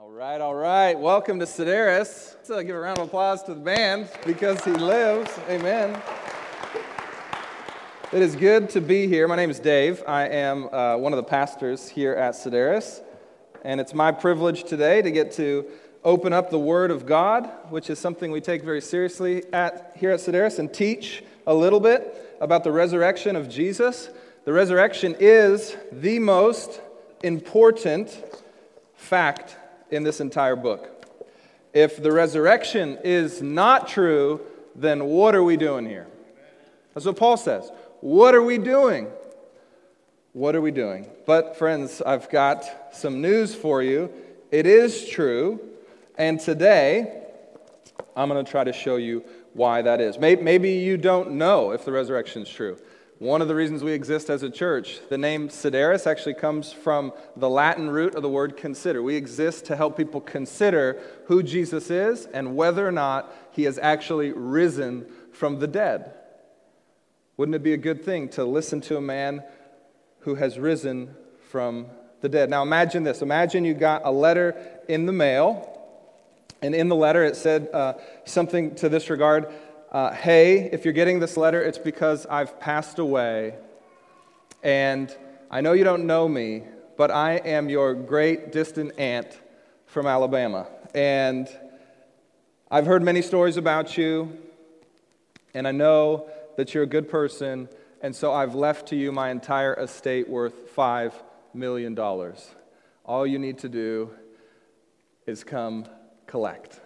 All right, all right. Welcome to Sedaris. Let's uh, give a round of applause to the band because he lives. Amen. It is good to be here. My name is Dave. I am uh, one of the pastors here at Sedaris. And it's my privilege today to get to open up the Word of God, which is something we take very seriously at, here at Sedaris, and teach a little bit about the resurrection of Jesus. The resurrection is the most important fact in this entire book. If the resurrection is not true, then what are we doing here? That's what Paul says. What are we doing? What are we doing? But, friends, I've got some news for you. It is true, and today I'm going to try to show you why that is. Maybe you don't know if the resurrection is true. One of the reasons we exist as a church, the name Sedaris actually comes from the Latin root of the word consider. We exist to help people consider who Jesus is and whether or not he has actually risen from the dead. Wouldn't it be a good thing to listen to a man who has risen from the dead? Now imagine this. Imagine you got a letter in the mail, and in the letter it said uh, something to this regard uh, hey, if you're getting this letter, it's because I've passed away. And I know you don't know me, but I am your great distant aunt from Alabama. And I've heard many stories about you, and I know that you're a good person, and so I've left to you my entire estate worth $5 million. All you need to do is come collect.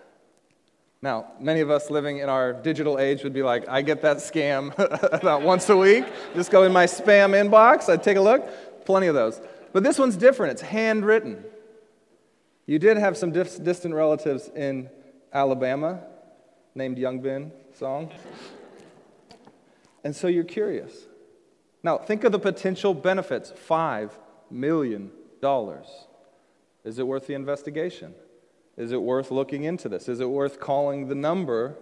Now, many of us living in our digital age would be like, I get that scam about once a week. Just go in my spam inbox, I'd take a look. Plenty of those. But this one's different, it's handwritten. You did have some dis- distant relatives in Alabama named Young Ben Song. And so you're curious. Now, think of the potential benefits $5 million. Is it worth the investigation? Is it worth looking into this? Is it worth calling the number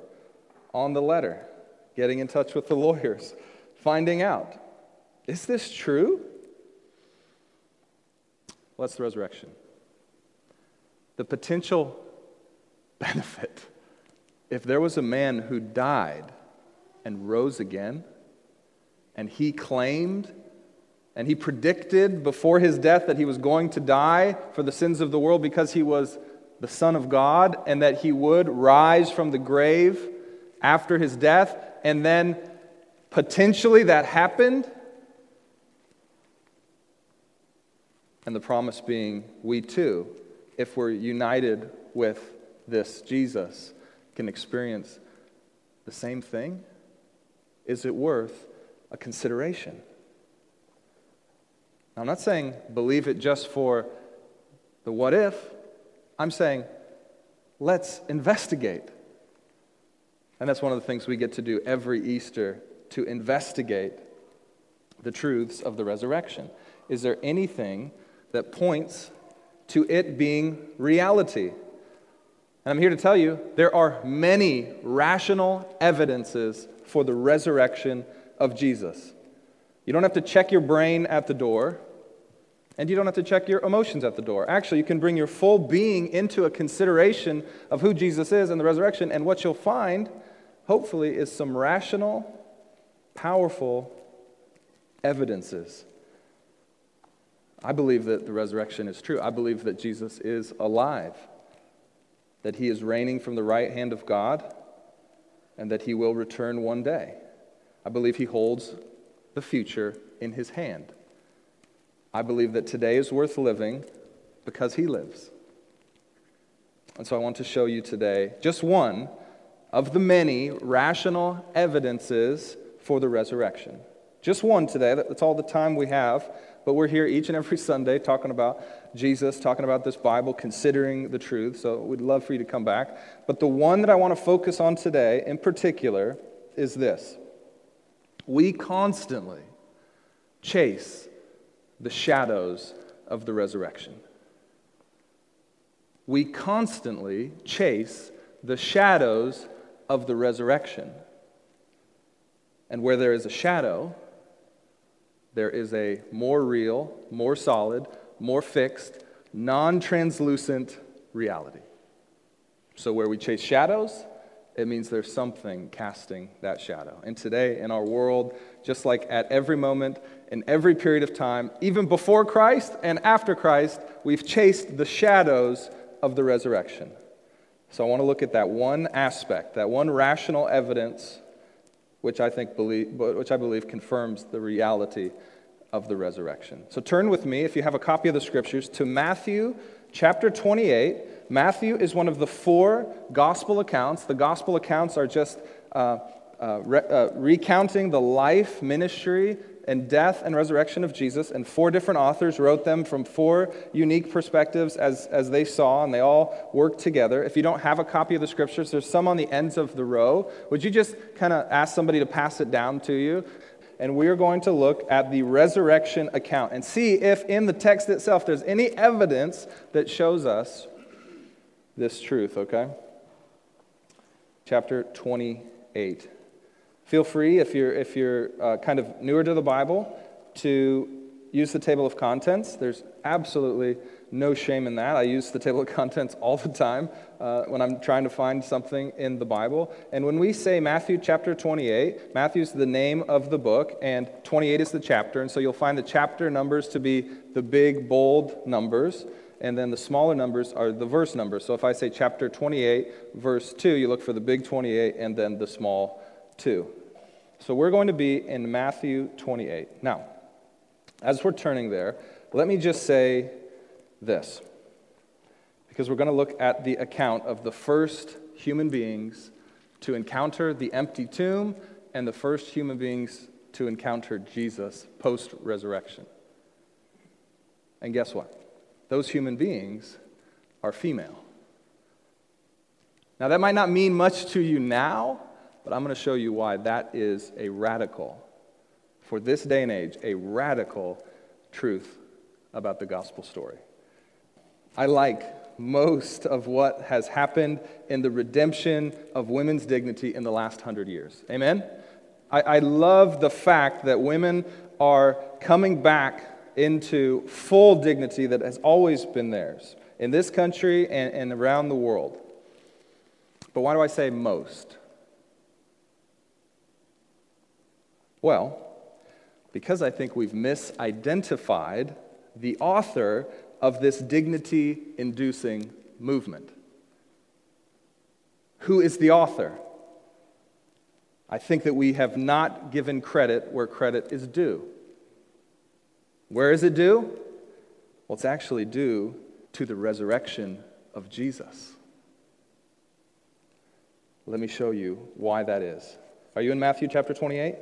on the letter, getting in touch with the lawyers, finding out? Is this true? What's the resurrection? The potential benefit. If there was a man who died and rose again, and he claimed and he predicted before his death that he was going to die for the sins of the world because he was the Son of God and that he would rise from the grave after his death, and then potentially that happened. And the promise being, we too, if we're united with this Jesus, can experience the same thing? Is it worth a consideration? Now, I'm not saying believe it just for the what if. I'm saying, let's investigate. And that's one of the things we get to do every Easter to investigate the truths of the resurrection. Is there anything that points to it being reality? And I'm here to tell you there are many rational evidences for the resurrection of Jesus. You don't have to check your brain at the door. And you don't have to check your emotions at the door. Actually, you can bring your full being into a consideration of who Jesus is and the resurrection, and what you'll find, hopefully, is some rational, powerful evidences. I believe that the resurrection is true. I believe that Jesus is alive, that he is reigning from the right hand of God, and that he will return one day. I believe he holds the future in his hand. I believe that today is worth living because He lives. And so I want to show you today just one of the many rational evidences for the resurrection. Just one today. That's all the time we have. But we're here each and every Sunday talking about Jesus, talking about this Bible, considering the truth. So we'd love for you to come back. But the one that I want to focus on today in particular is this we constantly chase the shadows of the resurrection. We constantly chase the shadows of the resurrection. And where there is a shadow, there is a more real, more solid, more fixed, non translucent reality. So, where we chase shadows, it means there's something casting that shadow. And today, in our world, just like at every moment, in every period of time, even before Christ and after Christ, we've chased the shadows of the resurrection. So I want to look at that one aspect, that one rational evidence, which I think believe, which I believe confirms the reality of the resurrection. So turn with me, if you have a copy of the scriptures, to Matthew chapter 28. Matthew is one of the four gospel accounts. The gospel accounts are just uh, uh, re- uh, recounting the life, ministry, and death and resurrection of Jesus, and four different authors wrote them from four unique perspectives as, as they saw, and they all worked together. If you don't have a copy of the scriptures, there's some on the ends of the row. Would you just kind of ask somebody to pass it down to you? And we are going to look at the resurrection account and see if in the text itself there's any evidence that shows us this truth, okay? Chapter 28. Feel free, if you're, if you're uh, kind of newer to the Bible, to use the table of contents. There's absolutely no shame in that. I use the table of contents all the time uh, when I'm trying to find something in the Bible. And when we say Matthew chapter 28, Matthew's the name of the book, and 28 is the chapter. And so you'll find the chapter numbers to be the big, bold numbers. And then the smaller numbers are the verse numbers. So if I say chapter 28, verse 2, you look for the big 28 and then the small 2. So we're going to be in Matthew 28. Now, as we're turning there, let me just say this. Because we're going to look at the account of the first human beings to encounter the empty tomb and the first human beings to encounter Jesus post resurrection. And guess what? Those human beings are female. Now, that might not mean much to you now, but I'm going to show you why that is a radical, for this day and age, a radical truth about the gospel story. I like most of what has happened in the redemption of women's dignity in the last hundred years. Amen? I, I love the fact that women are coming back into full dignity that has always been theirs in this country and, and around the world. But why do I say most? Well, because I think we've misidentified the author of this dignity inducing movement. Who is the author? I think that we have not given credit where credit is due. Where is it due? Well, it's actually due to the resurrection of Jesus. Let me show you why that is. Are you in Matthew chapter 28?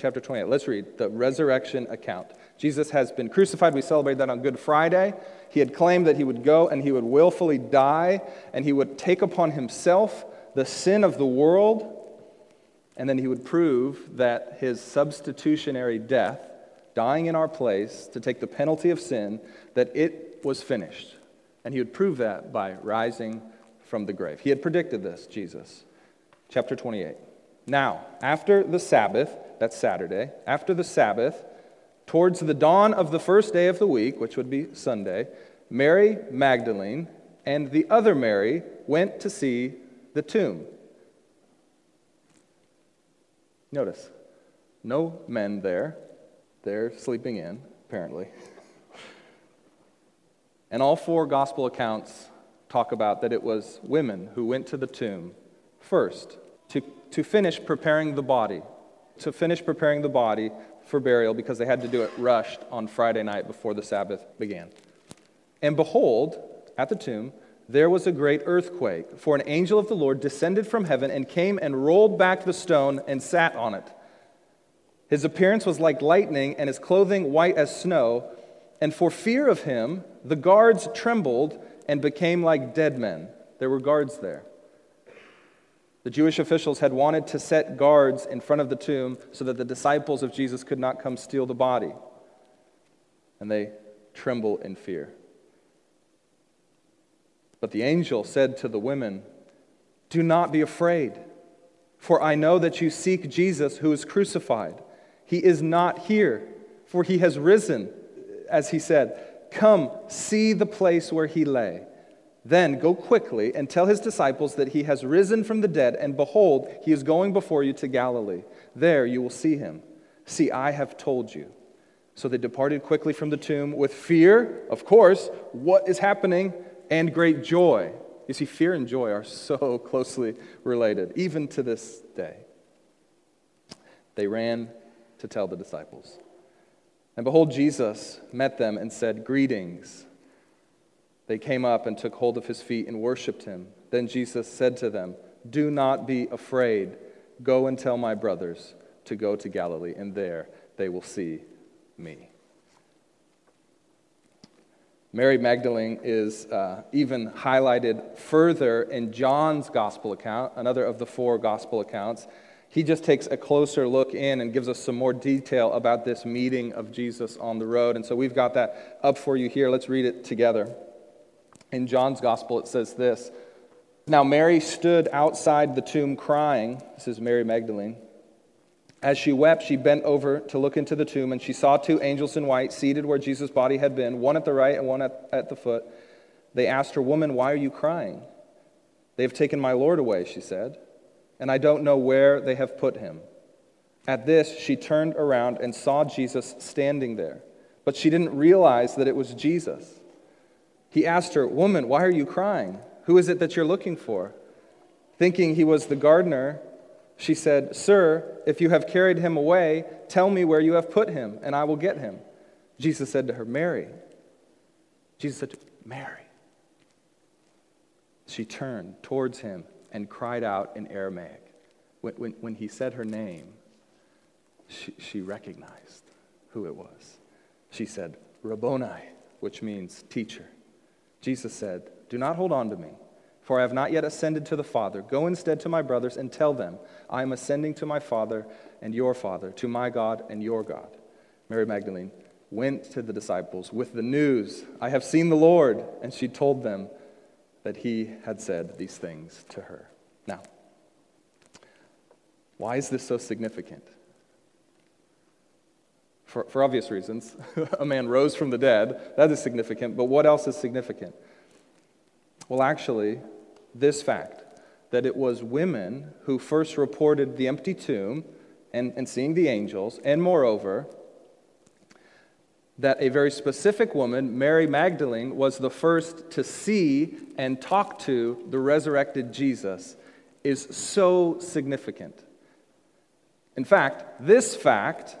chapter 28. Let's read the resurrection account. Jesus has been crucified. We celebrate that on Good Friday. He had claimed that he would go and he would willfully die and he would take upon himself the sin of the world. And then he would prove that his substitutionary death, dying in our place to take the penalty of sin, that it was finished. And he would prove that by rising from the grave. He had predicted this, Jesus. Chapter 28. Now, after the Sabbath, that's Saturday, after the Sabbath, towards the dawn of the first day of the week, which would be Sunday, Mary Magdalene and the other Mary went to see the tomb. Notice, no men there. They're sleeping in, apparently. And all four gospel accounts talk about that it was women who went to the tomb first to, to finish preparing the body, to finish preparing the body for burial because they had to do it rushed on Friday night before the Sabbath began. And behold, at the tomb, there was a great earthquake, for an angel of the Lord descended from heaven and came and rolled back the stone and sat on it. His appearance was like lightning, and his clothing white as snow. And for fear of him, the guards trembled and became like dead men. There were guards there. The Jewish officials had wanted to set guards in front of the tomb so that the disciples of Jesus could not come steal the body. And they tremble in fear. But the angel said to the women, Do not be afraid, for I know that you seek Jesus who is crucified. He is not here, for he has risen, as he said. Come, see the place where he lay. Then go quickly and tell his disciples that he has risen from the dead, and behold, he is going before you to Galilee. There you will see him. See, I have told you. So they departed quickly from the tomb with fear, of course, what is happening, and great joy. You see, fear and joy are so closely related, even to this day. They ran to tell the disciples. And behold, Jesus met them and said, Greetings. They came up and took hold of his feet and worshiped him. Then Jesus said to them, Do not be afraid. Go and tell my brothers to go to Galilee, and there they will see me. Mary Magdalene is uh, even highlighted further in John's gospel account, another of the four gospel accounts. He just takes a closer look in and gives us some more detail about this meeting of Jesus on the road. And so we've got that up for you here. Let's read it together. In John's gospel, it says this Now Mary stood outside the tomb crying. This is Mary Magdalene. As she wept, she bent over to look into the tomb, and she saw two angels in white seated where Jesus' body had been, one at the right and one at, at the foot. They asked her, Woman, why are you crying? They have taken my Lord away, she said, and I don't know where they have put him. At this, she turned around and saw Jesus standing there, but she didn't realize that it was Jesus. He asked her, Woman, why are you crying? Who is it that you're looking for? Thinking he was the gardener, she said, Sir, if you have carried him away, tell me where you have put him, and I will get him. Jesus said to her, Mary. Jesus said, Mary. She turned towards him and cried out in Aramaic. When, when, when he said her name, she, she recognized who it was. She said, Rabboni, which means teacher. Jesus said, Do not hold on to me for I have not yet ascended to the Father. Go instead to my brothers and tell them, I am ascending to my Father and your Father, to my God and your God. Mary Magdalene went to the disciples with the news, I have seen the Lord. And she told them that he had said these things to her. Now, why is this so significant? For, for obvious reasons. a man rose from the dead. That is significant. But what else is significant? Well, actually, this fact that it was women who first reported the empty tomb and, and seeing the angels, and moreover, that a very specific woman, Mary Magdalene, was the first to see and talk to the resurrected Jesus, is so significant. In fact, this fact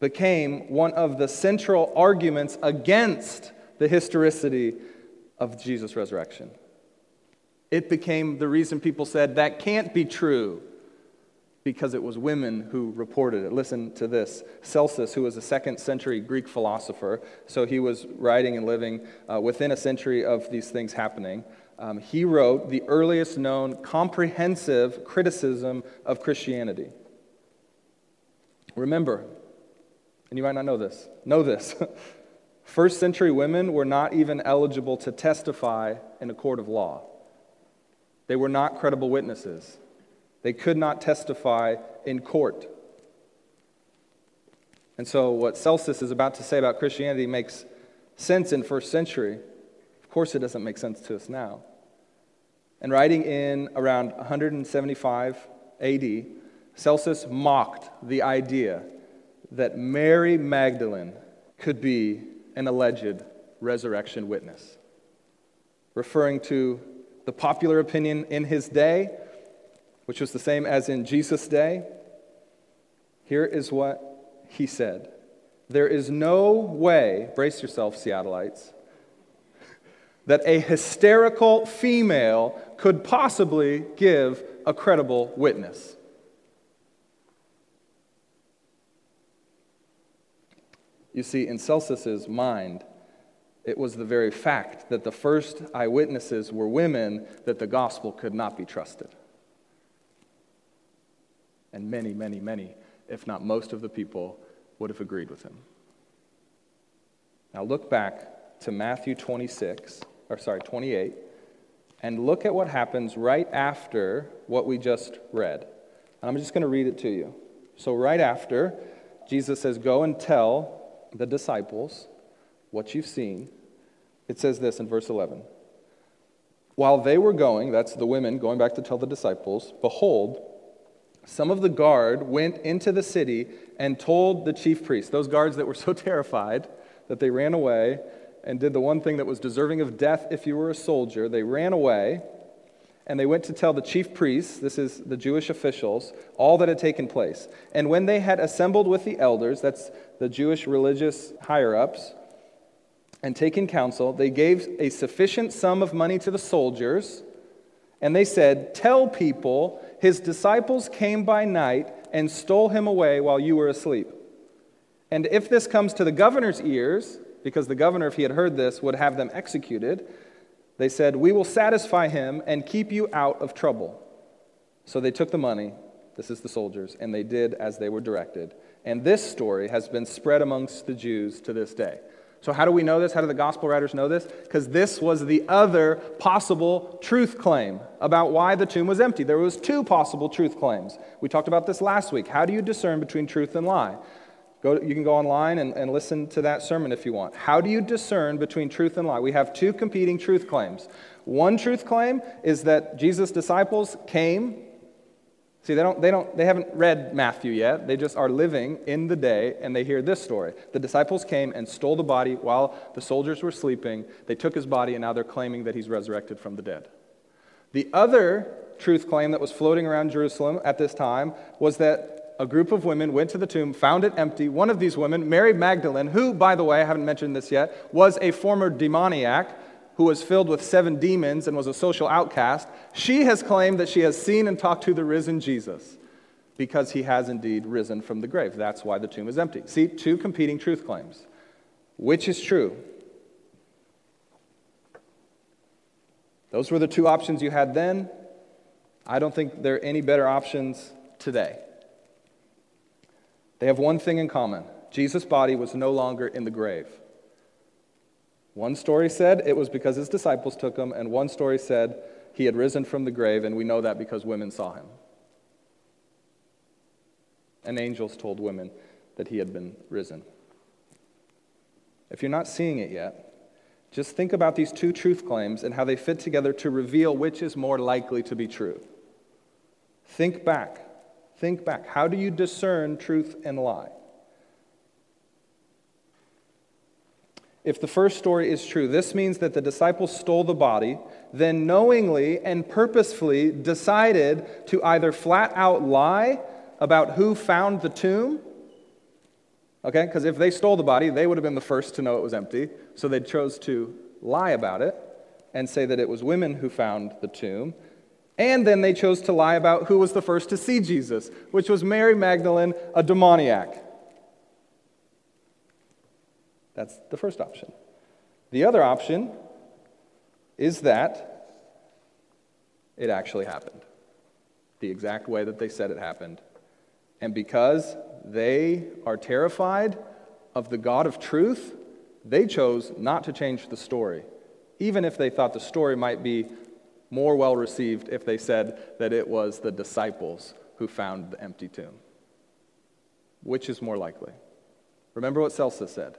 became one of the central arguments against the historicity of Jesus' resurrection. It became the reason people said that can't be true because it was women who reported it. Listen to this Celsus, who was a second century Greek philosopher, so he was writing and living uh, within a century of these things happening. Um, he wrote the earliest known comprehensive criticism of Christianity. Remember, and you might not know this, know this. First century women were not even eligible to testify in a court of law. They were not credible witnesses. They could not testify in court. And so, what Celsus is about to say about Christianity makes sense in first century. Of course, it doesn't make sense to us now. And writing in around 175 AD, Celsus mocked the idea that Mary Magdalene could be an alleged resurrection witness, referring to the popular opinion in his day, which was the same as in Jesus' day, here is what he said There is no way, brace yourself, Seattleites, that a hysterical female could possibly give a credible witness. You see, in Celsus's mind, it was the very fact that the first eyewitnesses were women that the gospel could not be trusted. And many, many, many, if not most of the people, would have agreed with him. Now look back to Matthew 26, or sorry, 28, and look at what happens right after what we just read. And I'm just going to read it to you. So, right after, Jesus says, Go and tell the disciples what you've seen, it says this in verse 11 While they were going, that's the women going back to tell the disciples, behold, some of the guard went into the city and told the chief priests, those guards that were so terrified that they ran away and did the one thing that was deserving of death if you were a soldier. They ran away and they went to tell the chief priests, this is the Jewish officials, all that had taken place. And when they had assembled with the elders, that's the Jewish religious higher ups, and taken counsel, they gave a sufficient sum of money to the soldiers, and they said, Tell people his disciples came by night and stole him away while you were asleep. And if this comes to the governor's ears, because the governor, if he had heard this, would have them executed, they said, We will satisfy him and keep you out of trouble. So they took the money, this is the soldiers, and they did as they were directed. And this story has been spread amongst the Jews to this day. So, how do we know this? How do the gospel writers know this? Because this was the other possible truth claim about why the tomb was empty. There was two possible truth claims. We talked about this last week. How do you discern between truth and lie? Go, you can go online and, and listen to that sermon if you want. How do you discern between truth and lie? We have two competing truth claims. One truth claim is that Jesus' disciples came See, they, don't, they, don't, they haven't read Matthew yet. They just are living in the day and they hear this story. The disciples came and stole the body while the soldiers were sleeping. They took his body and now they're claiming that he's resurrected from the dead. The other truth claim that was floating around Jerusalem at this time was that a group of women went to the tomb, found it empty. One of these women, Mary Magdalene, who, by the way, I haven't mentioned this yet, was a former demoniac who was filled with seven demons and was a social outcast, she has claimed that she has seen and talked to the risen Jesus because he has indeed risen from the grave. That's why the tomb is empty. See, two competing truth claims. Which is true? Those were the two options you had then. I don't think there are any better options today. They have one thing in common Jesus' body was no longer in the grave. One story said it was because his disciples took him, and one story said he had risen from the grave, and we know that because women saw him. And angels told women that he had been risen. If you're not seeing it yet, just think about these two truth claims and how they fit together to reveal which is more likely to be true. Think back. Think back. How do you discern truth and lie? If the first story is true, this means that the disciples stole the body, then knowingly and purposefully decided to either flat out lie about who found the tomb. Okay, because if they stole the body, they would have been the first to know it was empty. So they chose to lie about it and say that it was women who found the tomb. And then they chose to lie about who was the first to see Jesus, which was Mary Magdalene, a demoniac. That's the first option. The other option is that it actually happened, the exact way that they said it happened. And because they are terrified of the God of truth, they chose not to change the story, even if they thought the story might be more well received if they said that it was the disciples who found the empty tomb. Which is more likely? Remember what Celsus said.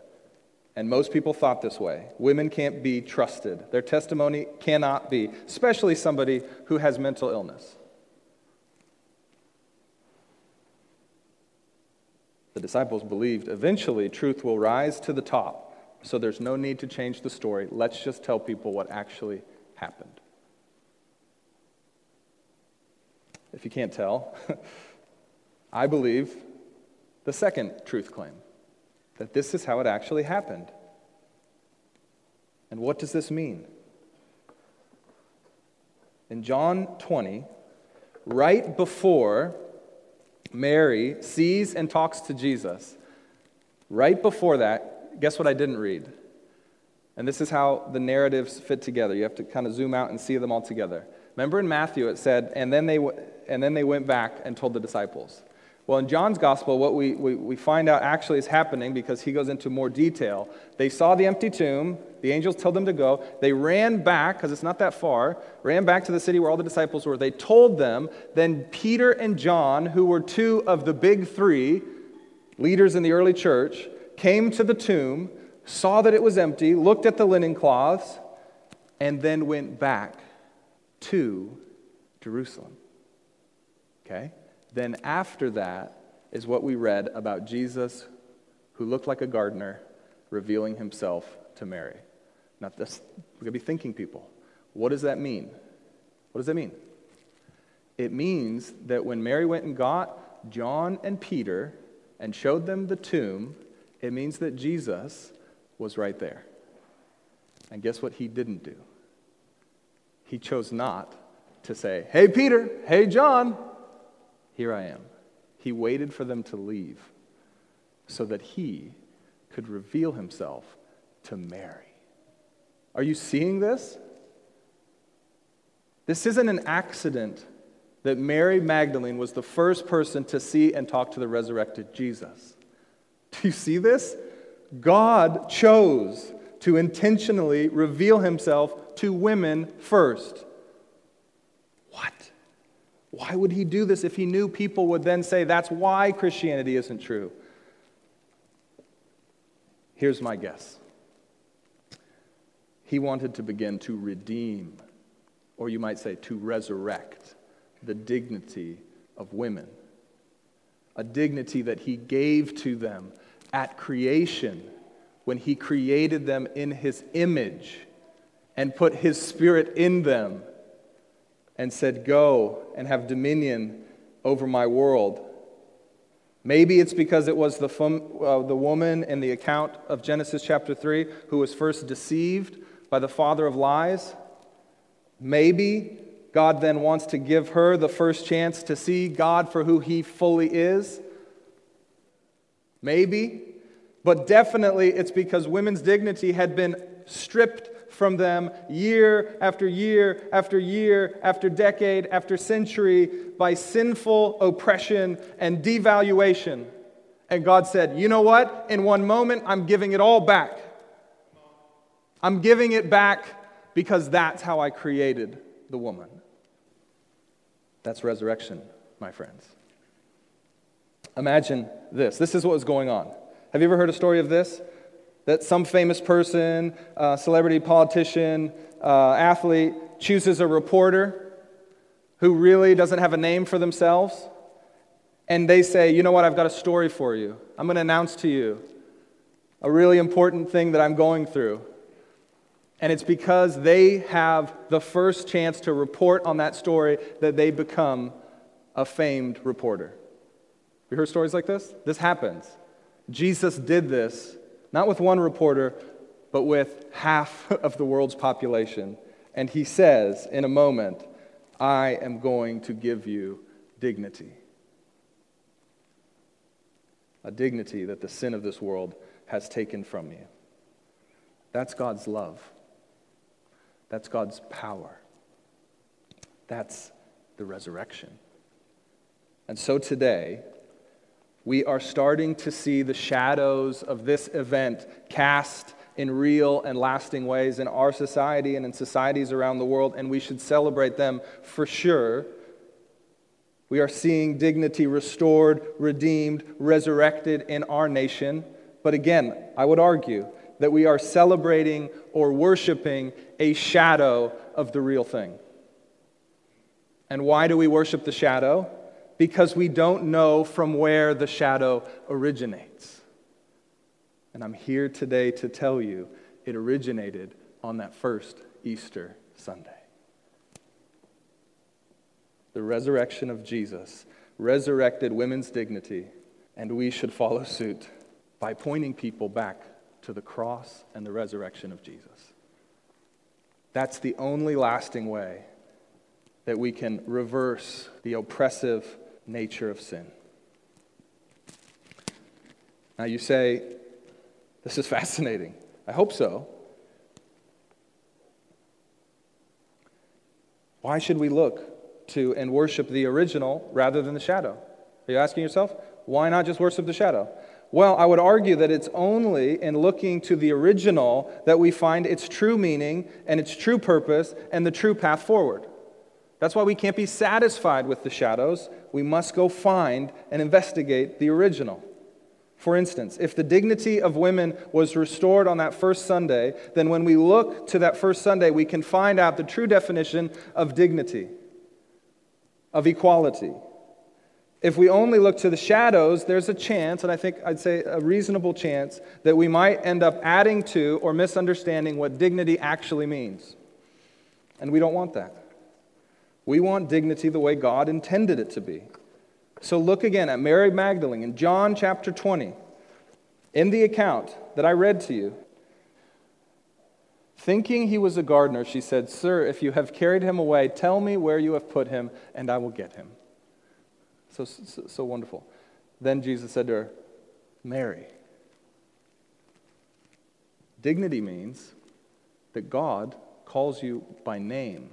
And most people thought this way. Women can't be trusted. Their testimony cannot be, especially somebody who has mental illness. The disciples believed eventually truth will rise to the top, so there's no need to change the story. Let's just tell people what actually happened. If you can't tell, I believe the second truth claim that this is how it actually happened. And what does this mean? In John 20, right before Mary sees and talks to Jesus, right before that, guess what I didn't read? And this is how the narratives fit together. You have to kind of zoom out and see them all together. Remember in Matthew it said, and then they, and then they went back and told the disciples. Well, in John's gospel, what we, we, we, find out actually is happening because he goes into more detail. They saw the empty tomb. The angels told them to go. They ran back, because it's not that far, ran back to the city where all the disciples were. They told them. Then Peter and John, who were two of the big three leaders in the early church, came to the tomb, saw that it was empty, looked at the linen cloths, and then went back to Jerusalem. Okay? Then after that is what we read about Jesus who looked like a gardener revealing himself to Mary. Now, this, we're going to be thinking people. What does that mean? What does that mean? It means that when Mary went and got John and Peter and showed them the tomb, it means that Jesus was right there. And guess what he didn't do? He chose not to say, Hey, Peter, hey, John, here I am. He waited for them to leave so that he could reveal himself to Mary. Are you seeing this? This isn't an accident that Mary Magdalene was the first person to see and talk to the resurrected Jesus. Do you see this? God chose to intentionally reveal himself to women first. Why would he do this if he knew people would then say that's why Christianity isn't true? Here's my guess he wanted to begin to redeem, or you might say to resurrect, the dignity of women. A dignity that he gave to them at creation when he created them in his image and put his spirit in them and said, Go and have dominion over my world. Maybe it's because it was the, uh, the woman in the account of Genesis chapter 3 who was first deceived by the father of lies. Maybe God then wants to give her the first chance to see God for who he fully is. Maybe. But definitely it's because women's dignity had been stripped from them year after year after year after decade after century by sinful oppression and devaluation. And God said, You know what? In one moment, I'm giving it all back. I'm giving it back because that's how I created the woman. That's resurrection, my friends. Imagine this. This is what was going on. Have you ever heard a story of this? That some famous person, uh, celebrity, politician, uh, athlete chooses a reporter who really doesn't have a name for themselves, and they say, You know what? I've got a story for you. I'm going to announce to you a really important thing that I'm going through. And it's because they have the first chance to report on that story that they become a famed reporter. You heard stories like this? This happens. Jesus did this, not with one reporter, but with half of the world's population. And he says in a moment, I am going to give you dignity. A dignity that the sin of this world has taken from you. That's God's love. That's God's power. That's the resurrection. And so today, we are starting to see the shadows of this event cast in real and lasting ways in our society and in societies around the world, and we should celebrate them for sure. We are seeing dignity restored, redeemed, resurrected in our nation. But again, I would argue that we are celebrating or worshiping a shadow of the real thing. And why do we worship the shadow? Because we don't know from where the shadow originates. And I'm here today to tell you it originated on that first Easter Sunday. The resurrection of Jesus resurrected women's dignity, and we should follow suit by pointing people back to the cross and the resurrection of Jesus. That's the only lasting way that we can reverse the oppressive nature of sin. Now you say, this is fascinating. I hope so. Why should we look to and worship the original rather than the shadow? Are you asking yourself? Why not just worship the shadow? Well, I would argue that it's only in looking to the original that we find its true meaning and its true purpose and the true path forward. That's why we can't be satisfied with the shadows. We must go find and investigate the original. For instance, if the dignity of women was restored on that first Sunday, then when we look to that first Sunday, we can find out the true definition of dignity, of equality. If we only look to the shadows, there's a chance, and I think I'd say a reasonable chance, that we might end up adding to or misunderstanding what dignity actually means. And we don't want that. We want dignity the way God intended it to be. So look again at Mary Magdalene in John chapter 20. In the account that I read to you, thinking he was a gardener, she said, Sir, if you have carried him away, tell me where you have put him, and I will get him. So, so, so wonderful. Then Jesus said to her, Mary. Dignity means that God calls you by name.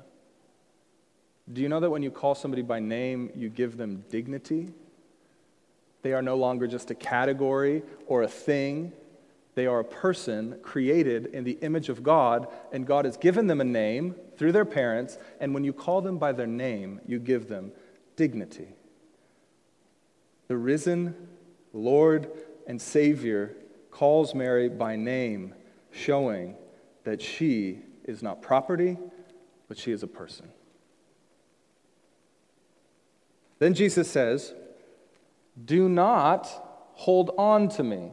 Do you know that when you call somebody by name, you give them dignity? They are no longer just a category or a thing. They are a person created in the image of God, and God has given them a name through their parents, and when you call them by their name, you give them dignity. The risen Lord and Savior calls Mary by name, showing that she is not property, but she is a person. Then Jesus says, Do not hold on to me,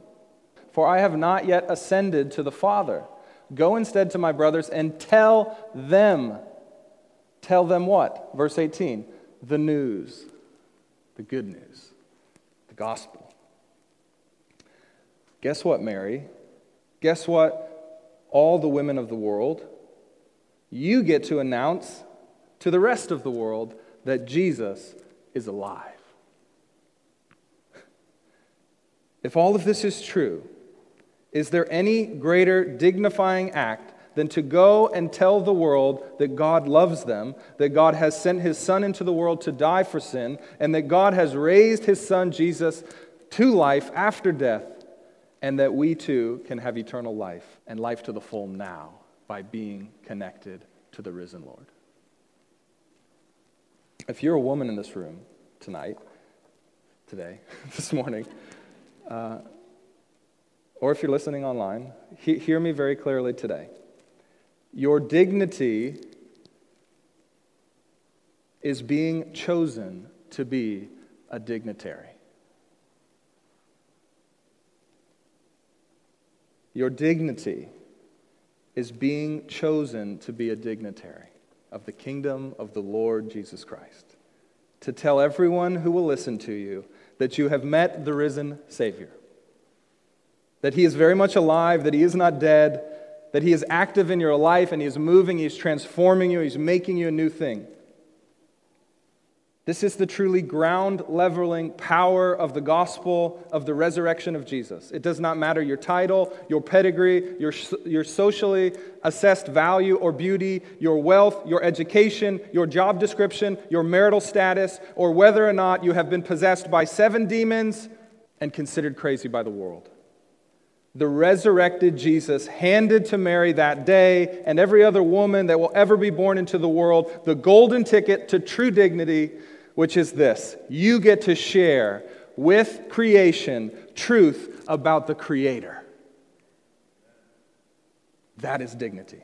for I have not yet ascended to the Father. Go instead to my brothers and tell them. Tell them what? Verse 18 the news, the good news, the gospel. Guess what, Mary? Guess what, all the women of the world? You get to announce to the rest of the world that Jesus is alive. If all of this is true, is there any greater dignifying act than to go and tell the world that God loves them, that God has sent his Son into the world to die for sin, and that God has raised his Son Jesus to life after death, and that we too can have eternal life and life to the full now by being connected to the risen Lord? If you're a woman in this room tonight, today, this morning, uh, or if you're listening online, he- hear me very clearly today. Your dignity is being chosen to be a dignitary. Your dignity is being chosen to be a dignitary of the kingdom of the Lord Jesus Christ, to tell everyone who will listen to you that you have met the risen Savior, that he is very much alive, that he is not dead, that he is active in your life and he is moving, he's transforming you, he's making you a new thing. This is the truly ground leveling power of the gospel of the resurrection of Jesus. It does not matter your title, your pedigree, your, your socially assessed value or beauty, your wealth, your education, your job description, your marital status, or whether or not you have been possessed by seven demons and considered crazy by the world. The resurrected Jesus handed to Mary that day and every other woman that will ever be born into the world the golden ticket to true dignity which is this you get to share with creation truth about the Creator. That is dignity.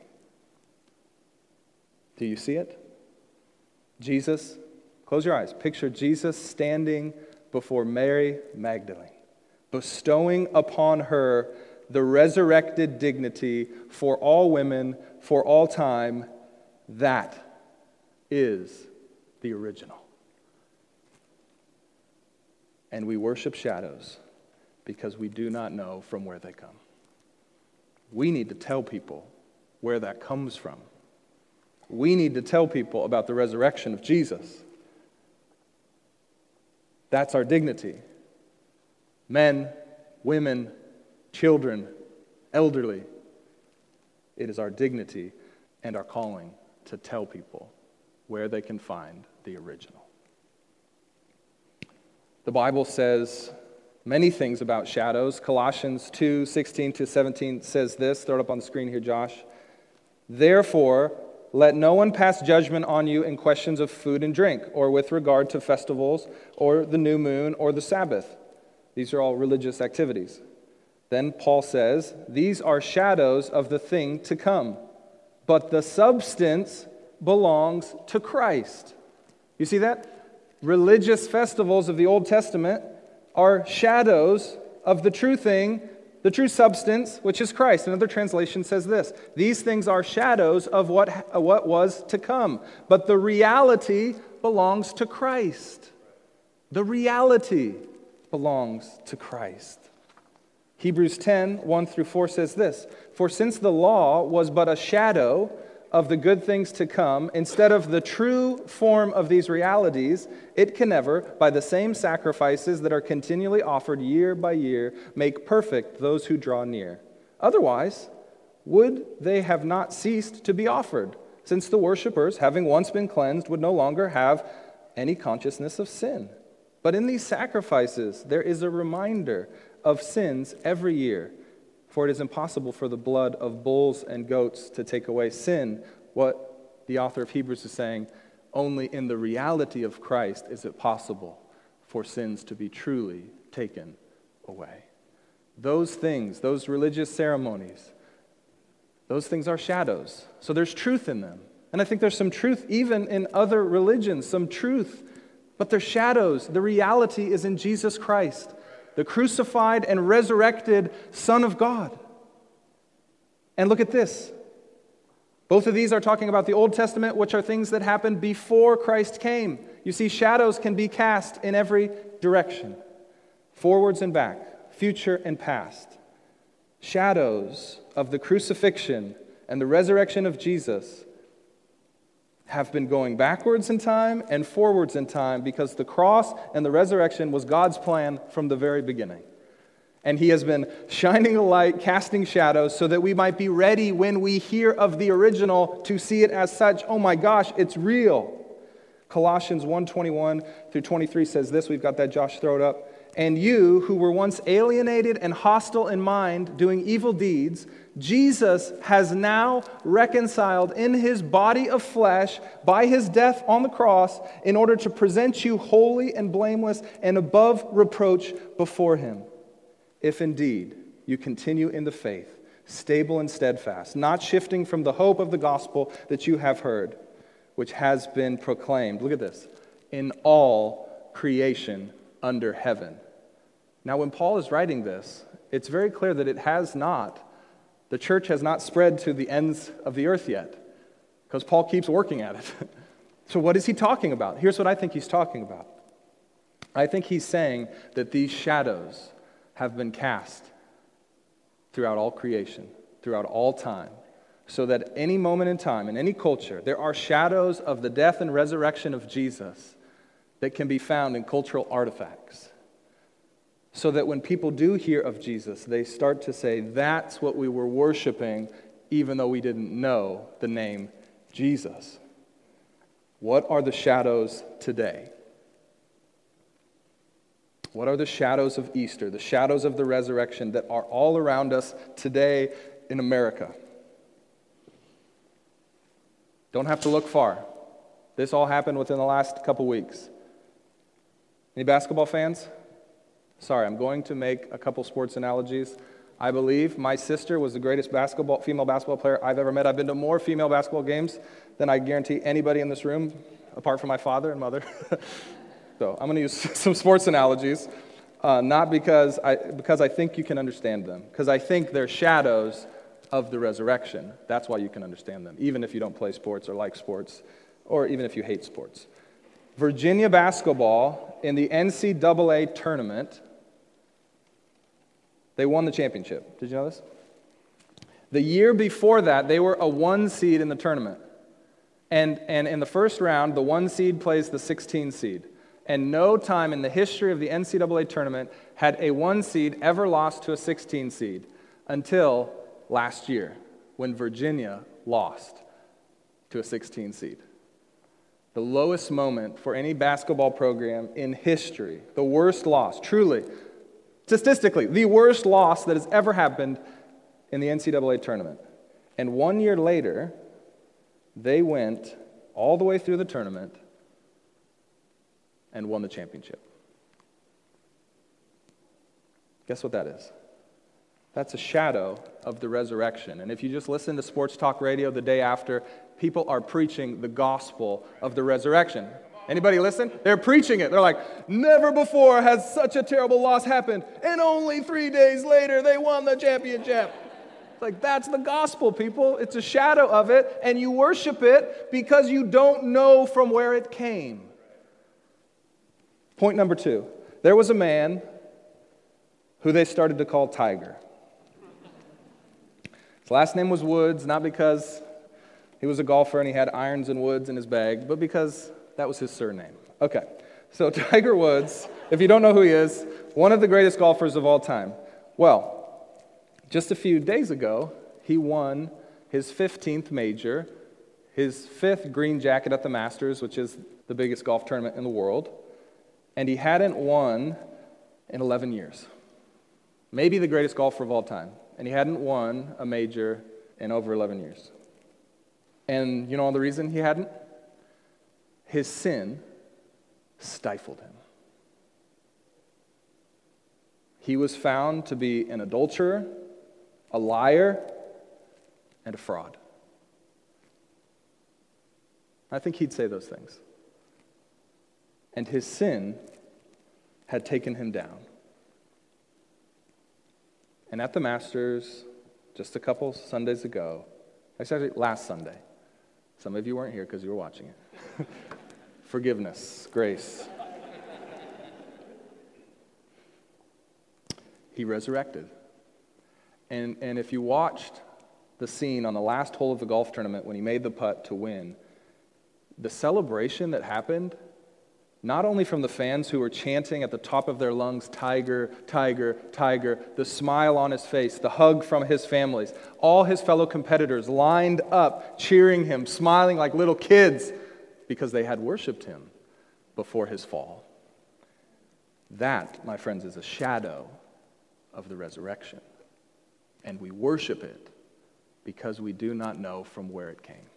Do you see it? Jesus, close your eyes. Picture Jesus standing before Mary Magdalene, bestowing upon her the resurrected dignity for all women, for all time. That is the original and we worship shadows because we do not know from where they come. We need to tell people where that comes from. We need to tell people about the resurrection of Jesus. That's our dignity. Men, women, children, elderly. It is our dignity and our calling to tell people where they can find the original. The Bible says many things about shadows. Colossians 2 16 to 17 says this. Throw it up on the screen here, Josh. Therefore, let no one pass judgment on you in questions of food and drink, or with regard to festivals, or the new moon, or the Sabbath. These are all religious activities. Then Paul says, These are shadows of the thing to come, but the substance belongs to Christ. You see that? Religious festivals of the Old Testament are shadows of the true thing, the true substance, which is Christ. Another translation says this These things are shadows of what, what was to come, but the reality belongs to Christ. The reality belongs to Christ. Hebrews 10 1 through 4 says this For since the law was but a shadow of the good things to come, instead of the true form of these realities, it can never, by the same sacrifices that are continually offered year by year, make perfect those who draw near. Otherwise, would they have not ceased to be offered, since the worshippers, having once been cleansed, would no longer have any consciousness of sin? But in these sacrifices, there is a reminder of sins every year. For it is impossible for the blood of bulls and goats to take away sin. What the author of Hebrews is saying, only in the reality of Christ is it possible for sins to be truly taken away. Those things, those religious ceremonies, those things are shadows. So there's truth in them. And I think there's some truth even in other religions, some truth, but they're shadows. The reality is in Jesus Christ the crucified and resurrected Son of God. And look at this. Both of these are talking about the Old Testament, which are things that happened before Christ came. You see, shadows can be cast in every direction forwards and back, future and past. Shadows of the crucifixion and the resurrection of Jesus have been going backwards in time and forwards in time because the cross and the resurrection was God's plan from the very beginning. And He has been shining a light, casting shadows, so that we might be ready when we hear of the original to see it as such. Oh my gosh, it's real. Colossians 1:21 through 23 says this. We've got that Josh throw it up. And you who were once alienated and hostile in mind, doing evil deeds, Jesus has now reconciled in his body of flesh by his death on the cross in order to present you holy and blameless and above reproach before him. If indeed you continue in the faith, stable and steadfast, not shifting from the hope of the gospel that you have heard, which has been proclaimed. Look at this in all creation under heaven. Now, when Paul is writing this, it's very clear that it has not the church has not spread to the ends of the earth yet, because Paul keeps working at it. so, what is he talking about? Here's what I think he's talking about I think he's saying that these shadows have been cast throughout all creation, throughout all time, so that any moment in time, in any culture, there are shadows of the death and resurrection of Jesus that can be found in cultural artifacts so that when people do hear of Jesus, they start to say, That's what we were worshiping, even though we didn't know the name Jesus. What are the shadows today? What are the shadows of Easter, the shadows of the resurrection that are all around us today in America? Don't have to look far. This all happened within the last couple weeks. Any basketball fans? Sorry, I'm going to make a couple sports analogies. I believe my sister was the greatest basketball, female basketball player I've ever met. I've been to more female basketball games than I guarantee anybody in this room, apart from my father and mother. so I'm going to use some sports analogies, uh, not because I, because I think you can understand them, because I think they're shadows of the resurrection. That's why you can understand them, even if you don't play sports or like sports, or even if you hate sports. Virginia basketball in the NCAA tournament they won the championship. Did you know this? The year before that, they were a one seed in the tournament. And, and in the first round, the one seed plays the 16 seed. And no time in the history of the NCAA tournament had a one seed ever lost to a 16 seed until last year when Virginia lost to a 16 seed. The lowest moment for any basketball program in history, the worst loss, truly. Statistically, the worst loss that has ever happened in the NCAA tournament. And one year later, they went all the way through the tournament and won the championship. Guess what that is? That's a shadow of the resurrection. And if you just listen to sports talk radio the day after, people are preaching the gospel of the resurrection. Anybody listen? They're preaching it. They're like, never before has such a terrible loss happened, and only three days later they won the championship. It's like, that's the gospel, people. It's a shadow of it, and you worship it because you don't know from where it came. Point number two there was a man who they started to call Tiger. His last name was Woods, not because he was a golfer and he had irons and woods in his bag, but because that was his surname. Okay, so Tiger Woods, if you don't know who he is, one of the greatest golfers of all time. Well, just a few days ago, he won his 15th major, his fifth green jacket at the Masters, which is the biggest golf tournament in the world, and he hadn't won in 11 years. Maybe the greatest golfer of all time, and he hadn't won a major in over 11 years. And you know the reason he hadn't? His sin stifled him. He was found to be an adulterer, a liar, and a fraud. I think he'd say those things. And his sin had taken him down. And at the Masters, just a couple Sundays ago, actually last Sunday, some of you weren't here because you were watching it. forgiveness, grace. he resurrected. And, and if you watched the scene on the last hole of the golf tournament when he made the putt to win, the celebration that happened, not only from the fans who were chanting at the top of their lungs, Tiger, Tiger, Tiger, the smile on his face, the hug from his families, all his fellow competitors lined up, cheering him, smiling like little kids because they had worshiped him before his fall. That, my friends, is a shadow of the resurrection. And we worship it because we do not know from where it came.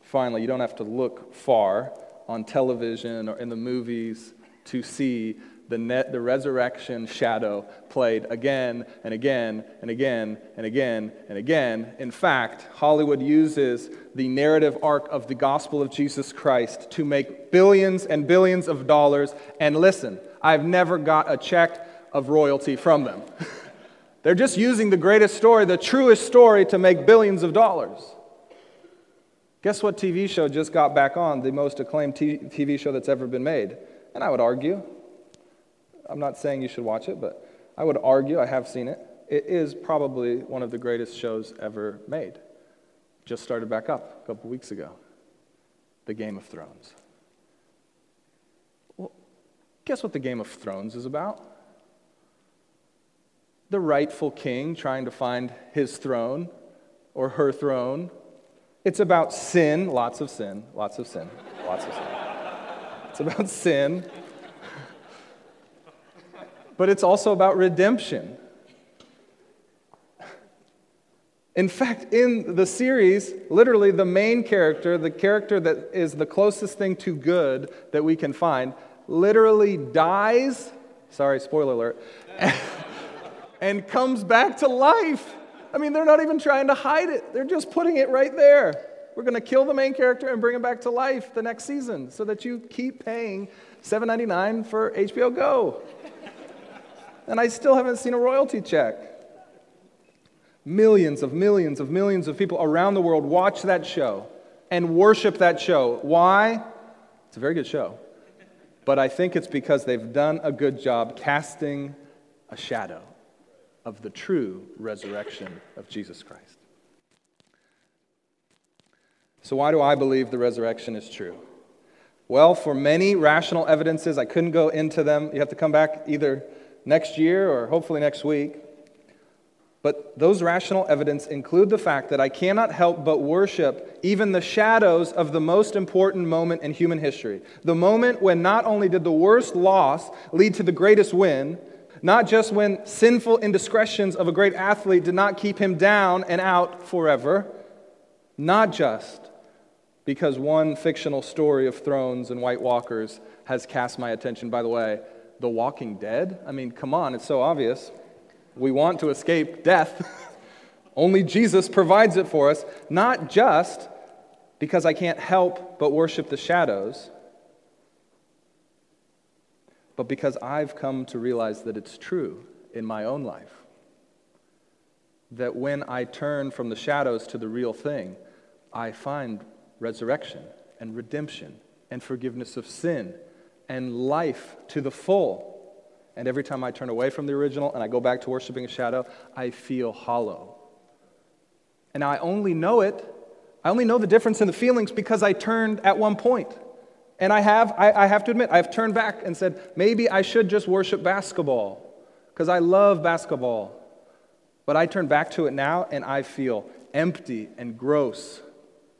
Finally, you don't have to look far on television or in the movies to see the, net, the resurrection shadow played again and again and again and again and again. In fact, Hollywood uses the narrative arc of the gospel of Jesus Christ to make billions and billions of dollars. And listen, I've never got a check of royalty from them. They're just using the greatest story, the truest story, to make billions of dollars. Guess what TV show just got back on, the most acclaimed TV show that's ever been made? And I would argue I'm not saying you should watch it, but I would argue, I have seen it, it is probably one of the greatest shows ever made. Just started back up a couple weeks ago The Game of Thrones. Well, guess what the Game of Thrones is about? The rightful king trying to find his throne or her throne. It's about sin, lots of sin, lots of sin, lots of sin. It's about sin but it's also about redemption. In fact, in the series, literally the main character, the character that is the closest thing to good that we can find, literally dies. Sorry, spoiler alert. and comes back to life. I mean, they're not even trying to hide it, they're just putting it right there. We're going to kill the main character and bring him back to life the next season so that you keep paying $7.99 for HBO Go and I still haven't seen a royalty check. Millions of millions of millions of people around the world watch that show and worship that show. Why? It's a very good show. But I think it's because they've done a good job casting a shadow of the true resurrection of Jesus Christ. So, why do I believe the resurrection is true? Well, for many rational evidences, I couldn't go into them. You have to come back either next year or hopefully next week. But those rational evidence include the fact that I cannot help but worship even the shadows of the most important moment in human history. The moment when not only did the worst loss lead to the greatest win, not just when sinful indiscretions of a great athlete did not keep him down and out forever, not just because one fictional story of thrones and White Walkers has cast my attention. By the way, The Walking Dead? I mean, come on, it's so obvious. We want to escape death. Only Jesus provides it for us, not just because I can't help but worship the shadows, but because I've come to realize that it's true in my own life. That when I turn from the shadows to the real thing, I find resurrection and redemption and forgiveness of sin and life to the full. And every time I turn away from the original and I go back to worshiping a shadow, I feel hollow. And I only know it, I only know the difference in the feelings because I turned at one point. And I have, I, I have to admit, I've turned back and said, maybe I should just worship basketball because I love basketball. But I turn back to it now and I feel empty and gross.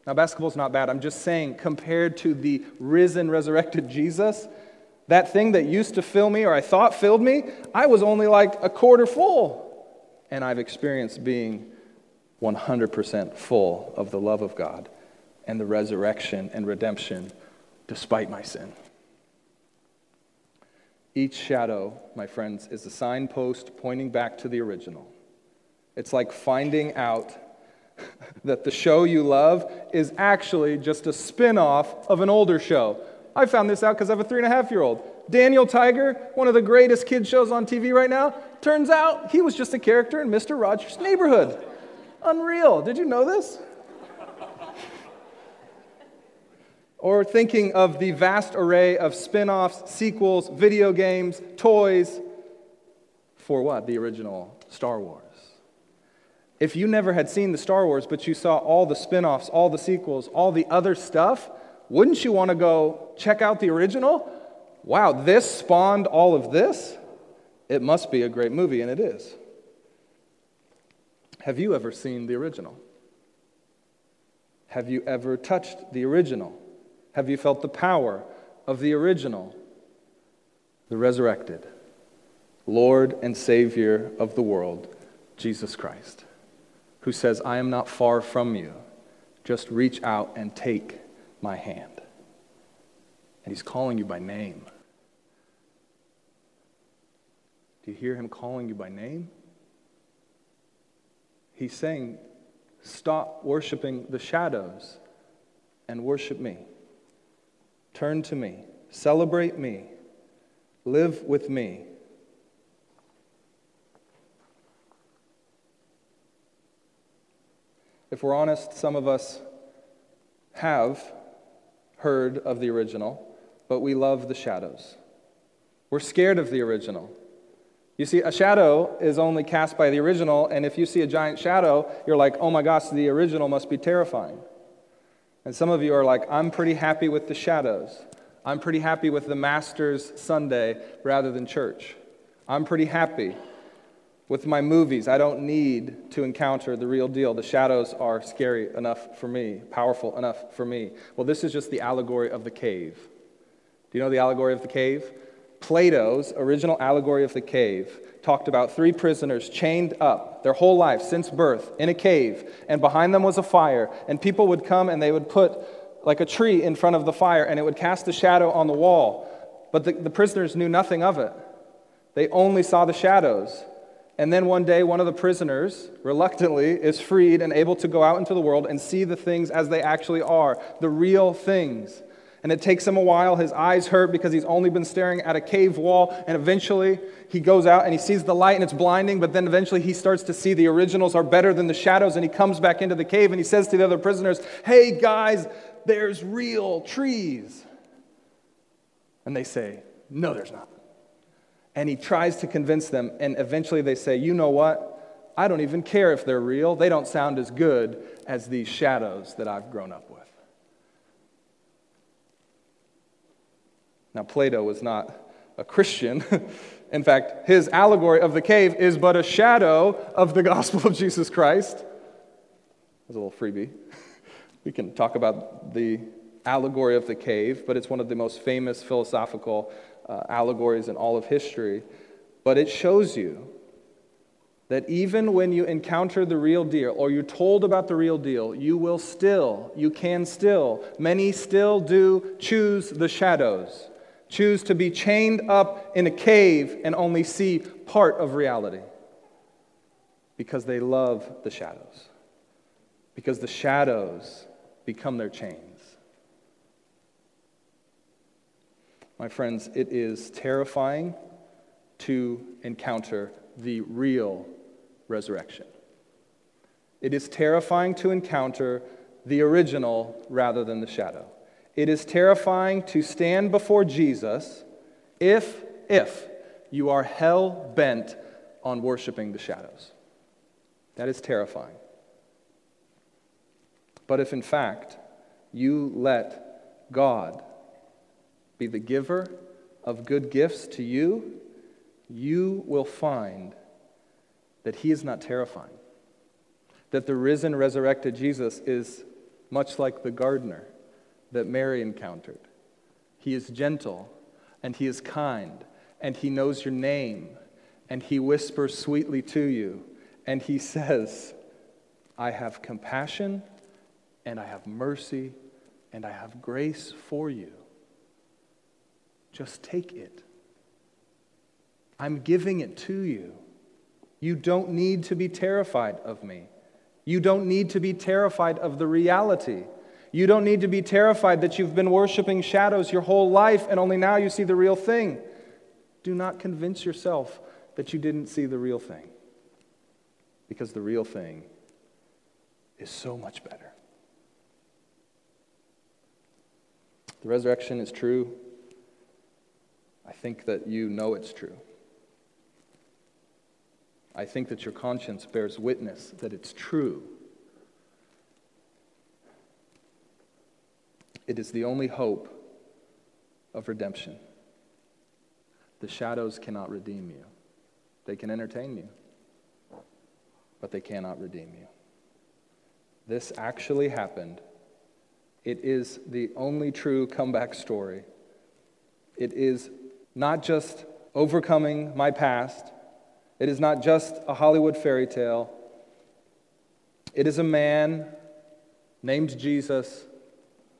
Now, basketball's not bad. I'm just saying, compared to the risen, resurrected Jesus, that thing that used to fill me or I thought filled me, I was only like a quarter full. And I've experienced being 100% full of the love of God and the resurrection and redemption despite my sin. Each shadow, my friends, is a signpost pointing back to the original. It's like finding out that the show you love is actually just a spin off of an older show. I found this out because I have a three and a half year old. Daniel Tiger, one of the greatest kid shows on TV right now, turns out he was just a character in Mr. Rogers' Neighborhood. Unreal. Did you know this? or thinking of the vast array of spin offs, sequels, video games, toys for what? The original Star Wars. If you never had seen the Star Wars, but you saw all the spin offs, all the sequels, all the other stuff, wouldn't you want to go check out the original? Wow, this spawned all of this? It must be a great movie, and it is. Have you ever seen the original? Have you ever touched the original? Have you felt the power of the original? The resurrected, Lord and Savior of the world, Jesus Christ, who says, I am not far from you. Just reach out and take my hand. And he's calling you by name. Do you hear him calling you by name? He's saying, Stop worshiping the shadows and worship me. Turn to me. Celebrate me. Live with me. If we're honest, some of us have heard of the original, but we love the shadows. We're scared of the original. You see, a shadow is only cast by the original, and if you see a giant shadow, you're like, oh my gosh, the original must be terrifying. And some of you are like, I'm pretty happy with the shadows. I'm pretty happy with the Master's Sunday rather than church. I'm pretty happy with my movies. I don't need to encounter the real deal. The shadows are scary enough for me, powerful enough for me. Well, this is just the allegory of the cave. Do you know the allegory of the cave? Plato's original allegory of the cave talked about three prisoners chained up their whole life since birth in a cave, and behind them was a fire, and people would come and they would put like a tree in front of the fire, and it would cast a shadow on the wall. But the, the prisoners knew nothing of it, they only saw the shadows. And then one day, one of the prisoners, reluctantly, is freed and able to go out into the world and see the things as they actually are the real things. And it takes him a while. His eyes hurt because he's only been staring at a cave wall. And eventually he goes out and he sees the light and it's blinding. But then eventually he starts to see the originals are better than the shadows. And he comes back into the cave and he says to the other prisoners, Hey guys, there's real trees. And they say, No, there's not. And he tries to convince them. And eventually they say, You know what? I don't even care if they're real. They don't sound as good as these shadows that I've grown up with. Now, Plato was not a Christian. In fact, his allegory of the cave is but a shadow of the gospel of Jesus Christ. That's a little freebie. We can talk about the allegory of the cave, but it's one of the most famous philosophical uh, allegories in all of history. But it shows you that even when you encounter the real deal or you're told about the real deal, you will still, you can still, many still do choose the shadows choose to be chained up in a cave and only see part of reality because they love the shadows, because the shadows become their chains. My friends, it is terrifying to encounter the real resurrection. It is terrifying to encounter the original rather than the shadow. It is terrifying to stand before Jesus if, if you are hell bent on worshiping the shadows. That is terrifying. But if in fact you let God be the giver of good gifts to you, you will find that He is not terrifying. That the risen, resurrected Jesus is much like the gardener that Mary encountered. He is gentle and He is kind and He knows your name and He whispers sweetly to you and He says, I have compassion and I have mercy and I have grace for you. Just take it. I'm giving it to you. You don't need to be terrified of me. You don't need to be terrified of the reality. You don't need to be terrified that you've been worshiping shadows your whole life and only now you see the real thing. Do not convince yourself that you didn't see the real thing because the real thing is so much better. The resurrection is true. I think that you know it's true. I think that your conscience bears witness that it's true. It is the only hope of redemption. The shadows cannot redeem you, they can entertain you, but they cannot redeem you. This actually happened. It is the only true comeback story. It is not just overcoming my past, it is not just a Hollywood fairy tale. It is a man named Jesus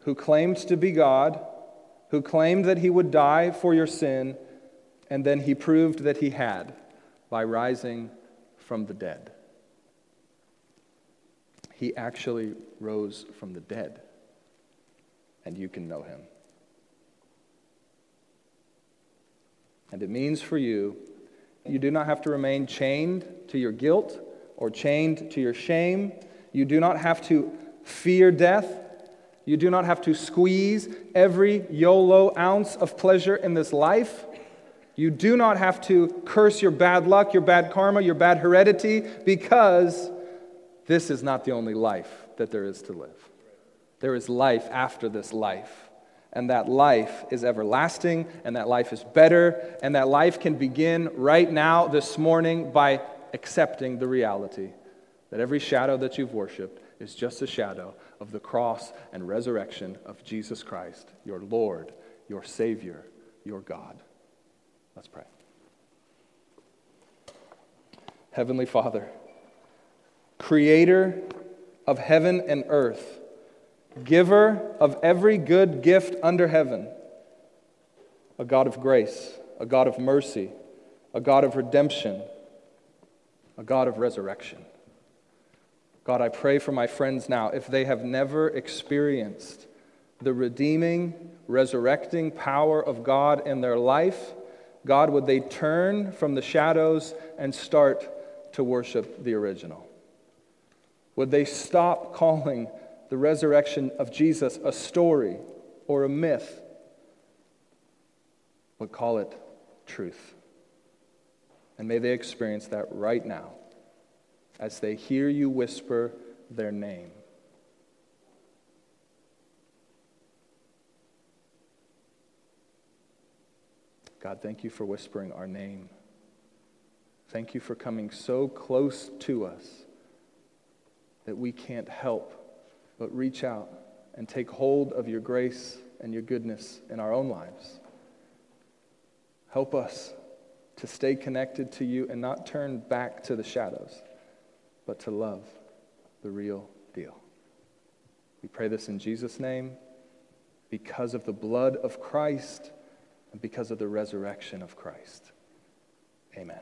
who claimed to be God, who claimed that he would die for your sin, and then he proved that he had by rising from the dead. He actually rose from the dead, and you can know him. And it means for you you do not have to remain chained to your guilt or chained to your shame. You do not have to fear death. You do not have to squeeze every YOLO ounce of pleasure in this life. You do not have to curse your bad luck, your bad karma, your bad heredity, because this is not the only life that there is to live. There is life after this life and that life is everlasting, and that life is better, and that life can begin right now, this morning, by accepting the reality that every shadow that you've worshiped is just a shadow of the cross and resurrection of Jesus Christ, your Lord, your Savior, your God. Let's pray. Heavenly Father, creator of heaven and earth, giver of every good gift under heaven, a God of grace, a God of mercy, a God of redemption, a God of resurrection. God, I pray for my friends now, if they have never experienced the redeeming, resurrecting power of God in their life, God, would they turn from the shadows and start to worship the original? Would they stop calling the resurrection of Jesus a story or a myth, but call it truth. And may they experience that right now as they hear you whisper their name. God, thank you for whispering our name. Thank you for coming so close to us that we can't help but reach out and take hold of your grace and your goodness in our own lives. Help us to stay connected to you and not turn back to the shadows, but to love the real deal. We pray this in Jesus' name because of the blood of Christ and because of the resurrection of Christ. Amen.